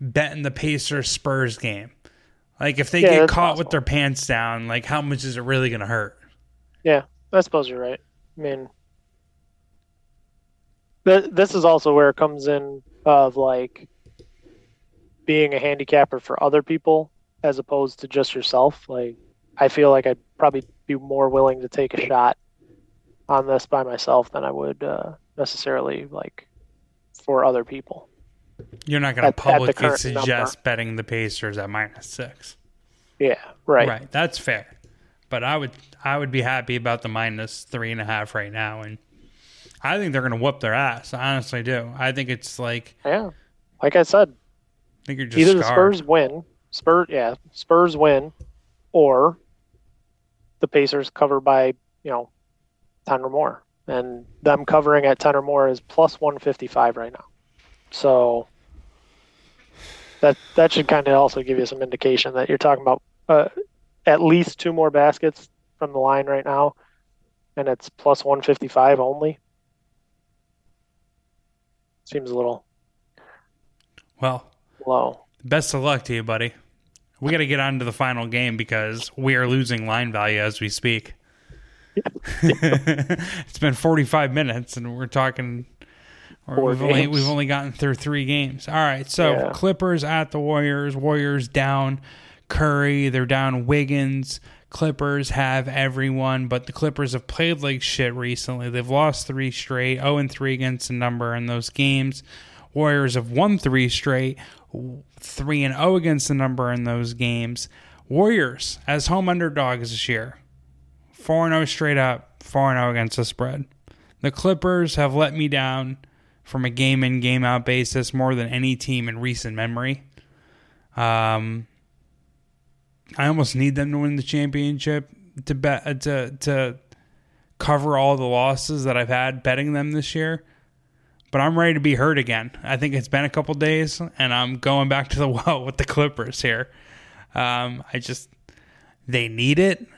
betting the Pacers Spurs game. Like if they Yeah, get caught with their pants down, like how much is it really gonna hurt? yeah, I suppose you're right. I mean, th- this is also where it comes in of like being a handicapper for other people as opposed to just yourself. Like, I feel like I'd probably be more willing to take a shot on this by myself than I would uh, necessarily like for other people. You're not at the publicly suggest betting the Pacers at minus six. Yeah, right. Right. That's fair. But I would I would be happy about the minus three and a half right now and I think they're gonna whoop their ass. I honestly do. I think it's like Yeah, like I said, I think you're just either the. Spurs win, Spurs, yeah, Spurs win, or the Pacers cover by you know ten or more, and them covering at ten or more is plus one fifty five right now. So that that should kind of also give you some indication that you're talking about uh, at least two more baskets from the line right now, and it's plus one fifty five only. Seems a little Well, low. best of luck to you, buddy. We got to get on to the final game because we are losing line value as we speak. it's been 45 minutes and we're talking or we've only we've only gotten through 3 games. All right, so Yeah. Clippers at the Warriors, Warriors down Curry, they're down Wiggins. Clippers have everyone, but the Clippers have played like shit recently. They've lost 3 straight, 0 and 3 against the number in those games. Warriors have won 3 straight, 3 and 0 against the number in those games. Warriors as home underdogs this year. 4 0 straight up, 4 0 against the spread. The Clippers have let me down from a game in, game out basis more than any team in recent memory. Um, I almost need them to win the championship to bet uh, to to cover all the losses that I've had betting them this year. But I'm ready to be hurt again. I think it's been a couple days, and I'm going back to the well with the Clippers here. Um, I just they need it.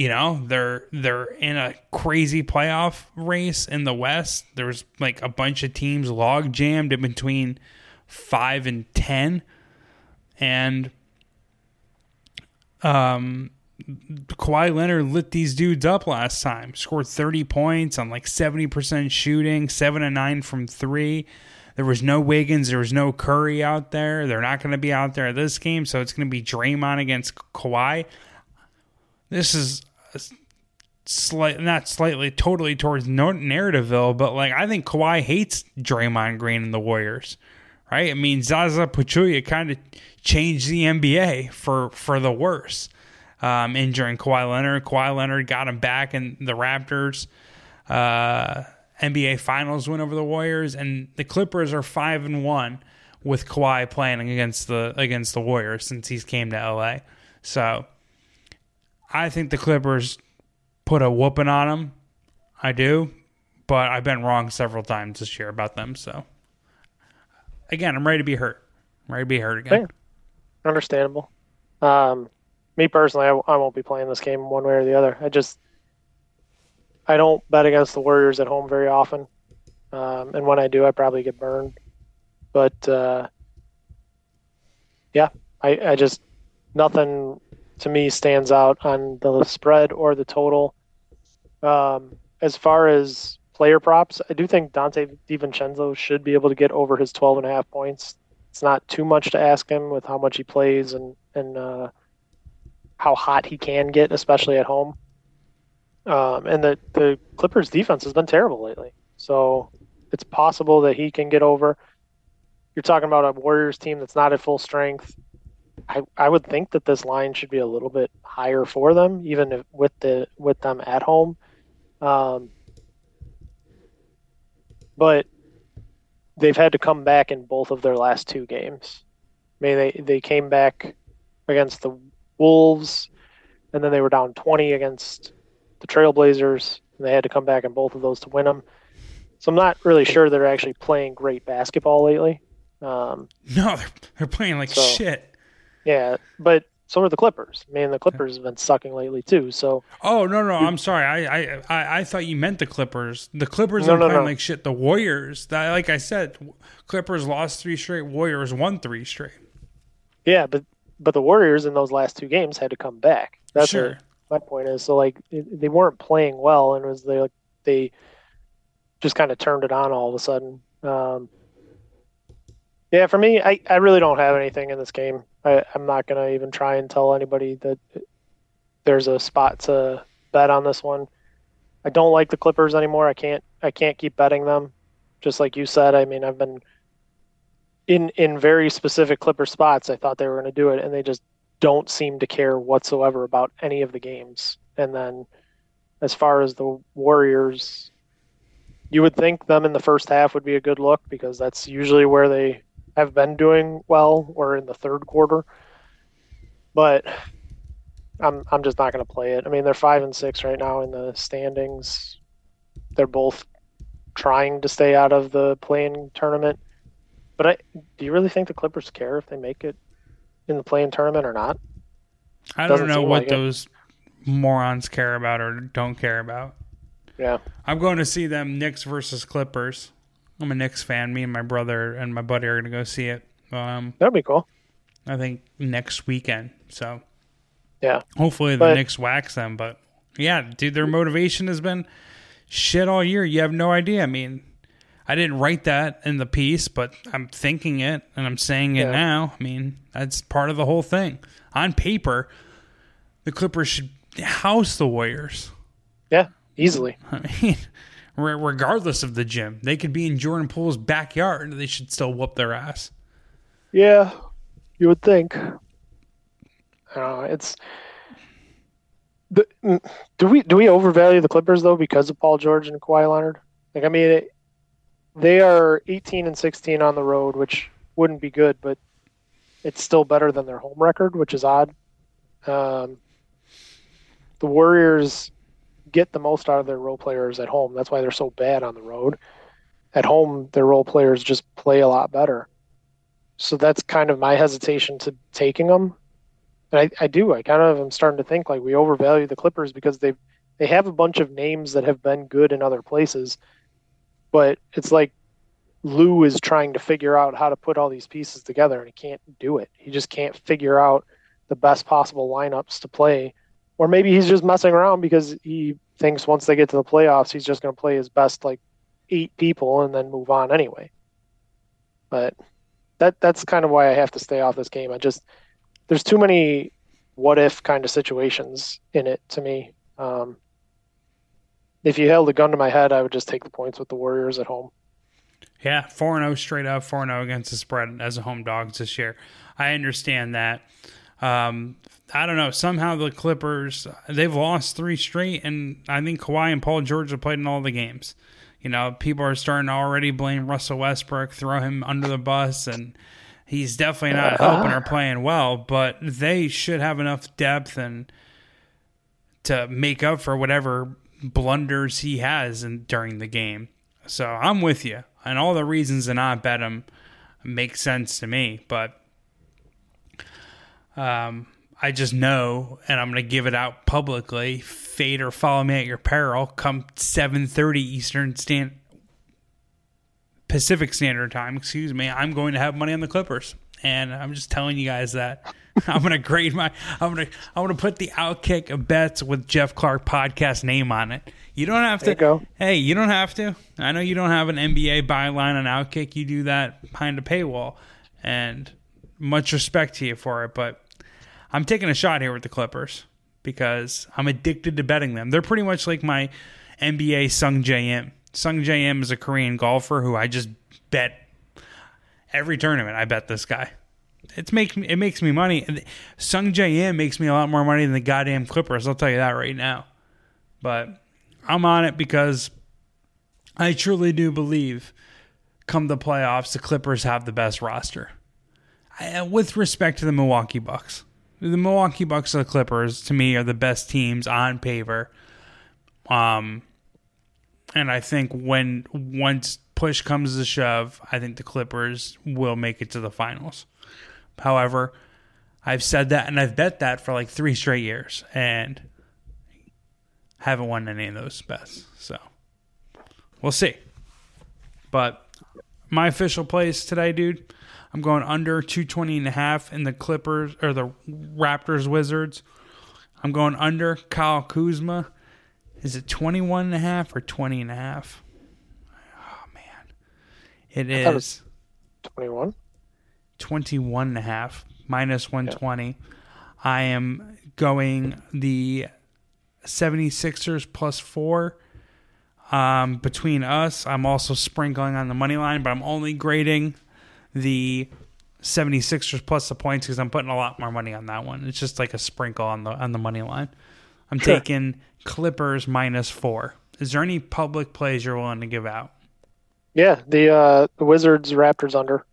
You know, they're they're in a crazy playoff race in the West. There's like a bunch of teams log jammed in between five and ten, and um, Kawhi Leonard lit these dudes up last time. Scored 30 points on like 70% shooting, 7 and 9 from 3. There was no Wiggins, there was no Curry out there. They're not going to be out there this game, so it's going to be Draymond against Kawhi. This is slight not slightly totally towards narrativeville, but like I think Kawhi hates Draymond Green and the Warriors. Right? I mean Zaza Pachulia kind of changed the NBA for for the worse um, injuring Kawhi Leonard. Kawhi Leonard got him back in the Raptors uh, NBA Finals win over the Warriors, and the Clippers are five and one with Kawhi playing against the against the Warriors since he's came to LA. So I think the Clippers put a whooping on them. I do, but I've been wrong several times this year about them. So again, I'm ready to be hurt. I'm ready to be hurt again. Yeah. Understandable. Um, me personally, I, I won't be playing this game one way or the other. I just I don't bet against the Warriors at home very often, um, and when I do, I probably get burned. But uh, yeah, I, I just nothing to me stands out on the spread or the total. Um, as far as player props, I do think Donte DiVincenzo should be able to get over his 12 and a half points. It's not too much to ask him with how much he plays and and uh, how hot he can get, especially at home. Um, and the the Clippers defense has been terrible lately. So it's possible that he can get over. You're talking about a Warriors team that's not at full strength. I, I would think that this line should be a little bit higher for them, even if, with the with them at home. Um, but they've had to come back in both of their last two games. I mean, they they came back against the Wolves, and then they were down 20 against the Trailblazers, and they had to come back in both of those to win them. So I'm not really sure they're actually playing great basketball lately. Um, no, they're, they're playing like so, shit. Yeah, but so are the Clippers. I mean, the Clippers have been sucking lately too. So. Oh no no! I'm sorry. I I I thought you meant the Clippers. The Clippers no, are no, playing no. like shit. The Warriors. That, like I said, Clippers lost three straight. Warriors won three straight. Yeah, but but the Warriors in those last two games had to come back. That's sure. my point is. So like they weren't playing well, and it was they like they just kind of turned it on all of a sudden. Um, yeah, for me, I, I really don't have anything in this game. I, I'm not going to even try and tell anybody that there's a spot to bet on this one. I don't like the Clippers anymore. I can't I can't keep betting them. Just like you said, I mean, I've been in in very specific Clipper spots. I thought they were going to do it, and they just don't seem to care whatsoever about any of the games. And then, as far as the Warriors, you would think them in the first half would be a good look because that's usually where they have been doing well or in the third quarter. But I'm I'm just not going to play it. I mean, they're 5 and 6 right now in the standings. They're both trying to stay out of the play-in tournament. But I do you really think the Clippers care if they make it in the play-in tournament or not? I don't know what like those it. morons care about or don't care about. Yeah. I'm going to see them Knicks versus Clippers. I'm a Knicks fan. Me and my brother and my buddy are going to go see it. Um, That'd be cool. I think next weekend. So, yeah. Hopefully the but, Knicks wax them. But yeah, dude, their motivation has been shit all year. You have no idea. I mean, I didn't write that in the piece, but I'm thinking it and I'm saying it yeah. now. I mean, that's part of the whole thing. On paper, the Clippers should house the Warriors. Yeah, easily. I mean, regardless of the gym. They could be in Jordan Poole's backyard and they should still whoop their ass. Yeah, you would think. Uh, it's the, mm, do we do we overvalue the Clippers though because of Paul George and Kawhi Leonard? Like I mean, it, they are 18 and 16 on the road, which wouldn't be good, but it's still better than their home record, which is odd. Um, the Warriors get the most out of their role players at home. That's why they're so bad on the road. At home, their role players just play a lot better. So that's kind of my hesitation to taking them. And I, I do. I kind of am starting to think like we overvalue the Clippers because they they have a bunch of names that have been good in other places, but it's like Lou is trying to figure out how to put all these pieces together and he can't do it. He just can't figure out the best possible lineups to play or maybe he's just messing around because he thinks once they get to the playoffs, he's just going to play his best like eight people and then move on anyway. But that that's kind of why I have to stay off this game. I just there's too many what if kind of situations in it to me. Um, if you held a gun to my head, I would just take the points with the Warriors at home. Yeah, four and zero oh straight up, four and zero oh against the spread as a home dog this year. I understand that. Um, I don't know. Somehow the Clippers they've lost three straight, and I think Kawhi and Paul George have played in all the games. You know, people are starting to already blame Russell Westbrook, throw him under the bus, and he's definitely not helping or playing well. But they should have enough depth and to make up for whatever blunders he has in, during the game. So I'm with you, and all the reasons that I bet him make sense to me. But um, I just know, and I'm going to give it out publicly. Fade or follow me at your peril. Come 7:30 Eastern Stand Pacific Standard Time. Excuse me. I'm going to have money on the Clippers, and I'm just telling you guys that. I'm going to grade my. I'm going to. I'm going to put the Outkick of bets with Geoff Clark podcast name on it. You don't have to. go. Hey, you don't have to. I know you don't have an NBA byline on Outkick. You do that behind a paywall, and much respect to you for it, but I'm taking a shot here with the Clippers. because I'm addicted to betting them. They're pretty much like my NBA Sungjae Im. Sung J M is a Korean golfer who I just bet every tournament. I bet this guy. It's make it makes me money. Sungjae Im makes me a lot more money than the goddamn Clippers. I'll tell you that right now. But I'm on it because I truly do believe come the playoffs, the Clippers have the best roster. I, uh, with respect to the Milwaukee Bucks, the Milwaukee Bucks and the Clippers to me are the best teams on paper. Um, and I think when once push comes to shove, I think the Clippers will make it to the finals. However, I've said that and I've bet that for like three straight years and haven't won any of those bets. So we'll see. But my official place today, dude, I'm going under 220 and a half in the Clippers or the Raptors Wizards. I'm going under Kyle Kuzma. Is it 21 and a half or 20 and a half? Oh man. It is 21. 21 and a half minus 120. Yeah. I am going the 76ers plus 4 um, between us. I'm also sprinkling on the money line, but I'm only grading the 76ers plus the points because I'm putting a lot more money on that one. It's just like a sprinkle on the on the money line. I'm sure. taking Clippers minus four. Is there any public plays you're willing to give out? Yeah, the uh, the Wizards Raptors under,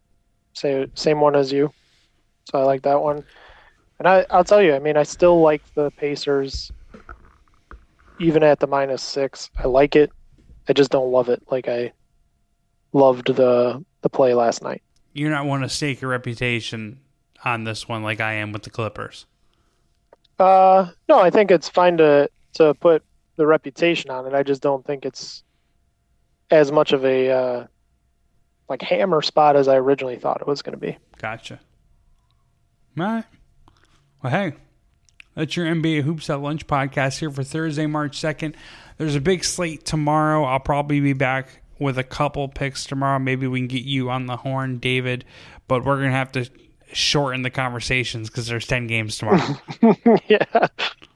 same same one as you. So I like that one. And I I'll tell you, I mean, I still like the Pacers, even at the minus six. I like it. I just don't love it like I loved the the play last night. You're not want to stake your reputation on this one like I am with the Clippers. Uh, no, I think it's fine to to put the reputation on it. I just don't think it's as much of a uh, like hammer spot as I originally thought it was going to be. Gotcha. All right. Well, hey, that's your NBA Hoops at Lunch podcast here for Thursday, March 2nd. There's a big slate tomorrow. I'll probably be back with a couple picks tomorrow. Maybe we can get you on the horn, David, but we're going to have to shorten the conversations because there's 10 games tomorrow. yeah.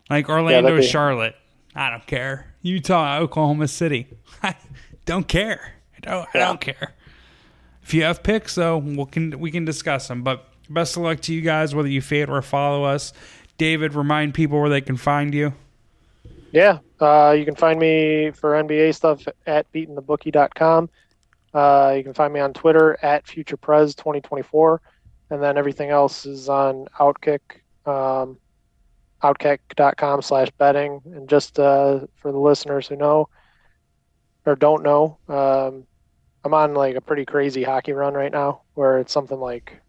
Like Orlando, yeah, Charlotte. I don't care. Utah, Oklahoma City. I don't care. I don't, yeah. I don't care. If you have picks, though, we can we can discuss them. But best of luck to you guys, whether you fade or follow us. David, remind people where they can find you. Yeah, uh, you can find me for NBA stuff at beatingthebookie.com. Uh, you can find me on Twitter at FuturePrez2024, and then everything else is on Outkick, um, outkick.com slash betting. And just uh, for the listeners who know or don't know, um, I'm on like a pretty crazy hockey run right now, where it's something like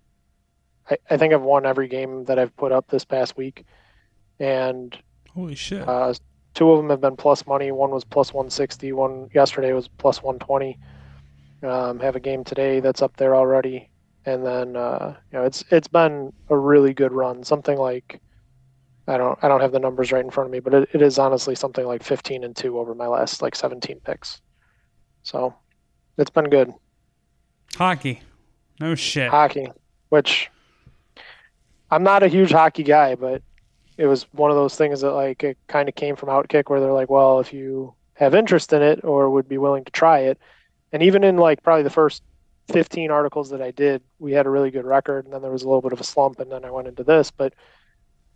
I, I think I've won every game that I've put up this past week, and holy shit, uh, two of them have been plus money. One was plus 160. One yesterday was plus 120. Um, have a game today that's up there already, and then uh, you know it's it's been a really good run. Something like I don't I don't have the numbers right in front of me, but it, it is honestly something like 15 and two over my last like 17 picks. So it's been good. Hockey, no shit. Hockey, which I'm not a huge hockey guy, but it was one of those things that like it kind of came from Outkick where they're like, well, if you have interest in it or would be willing to try it, and even in like probably the first 15 articles that I did, we had a really good record, and then there was a little bit of a slump, and then I went into this, but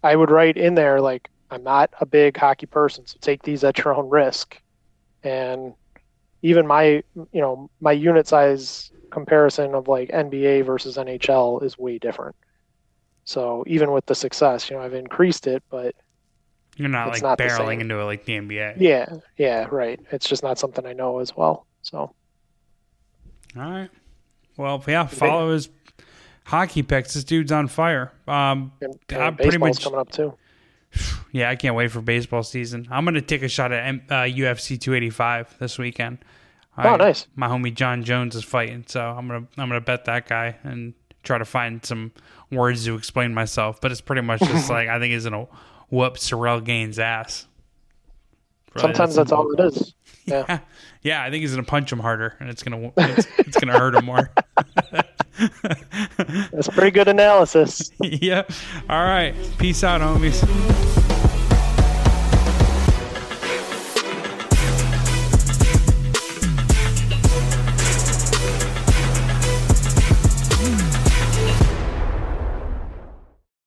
I would write in there like, I'm not a big hockey person, so take these at your own risk, and even my you know my unit size comparison of like NBA versus NHL is way different. So even with the success, you know, I've increased it, but you're not like not barreling into it like the NBA. Yeah, yeah, right. It's just not something I know as well. So, all right. Well, yeah, follow his hockey picks. This dude's on fire. Um, and, and pretty much coming up too. Yeah, I can't wait for baseball season. I'm gonna take a shot at uh, UFC 285 this weekend. Oh, I, nice. My homie Jon Jones is fighting, so I'm gonna I'm gonna bet that guy and try to find some words to explain myself, but it's pretty much just like I think he's gonna whoop Ciryl Gane ass. Sometimes that's, that's all it is. Yeah. yeah. yeah, I think he's gonna punch him harder, and it's gonna it's, it's gonna hurt him more. that's pretty good analysis. yeah. All right. Peace out, homies.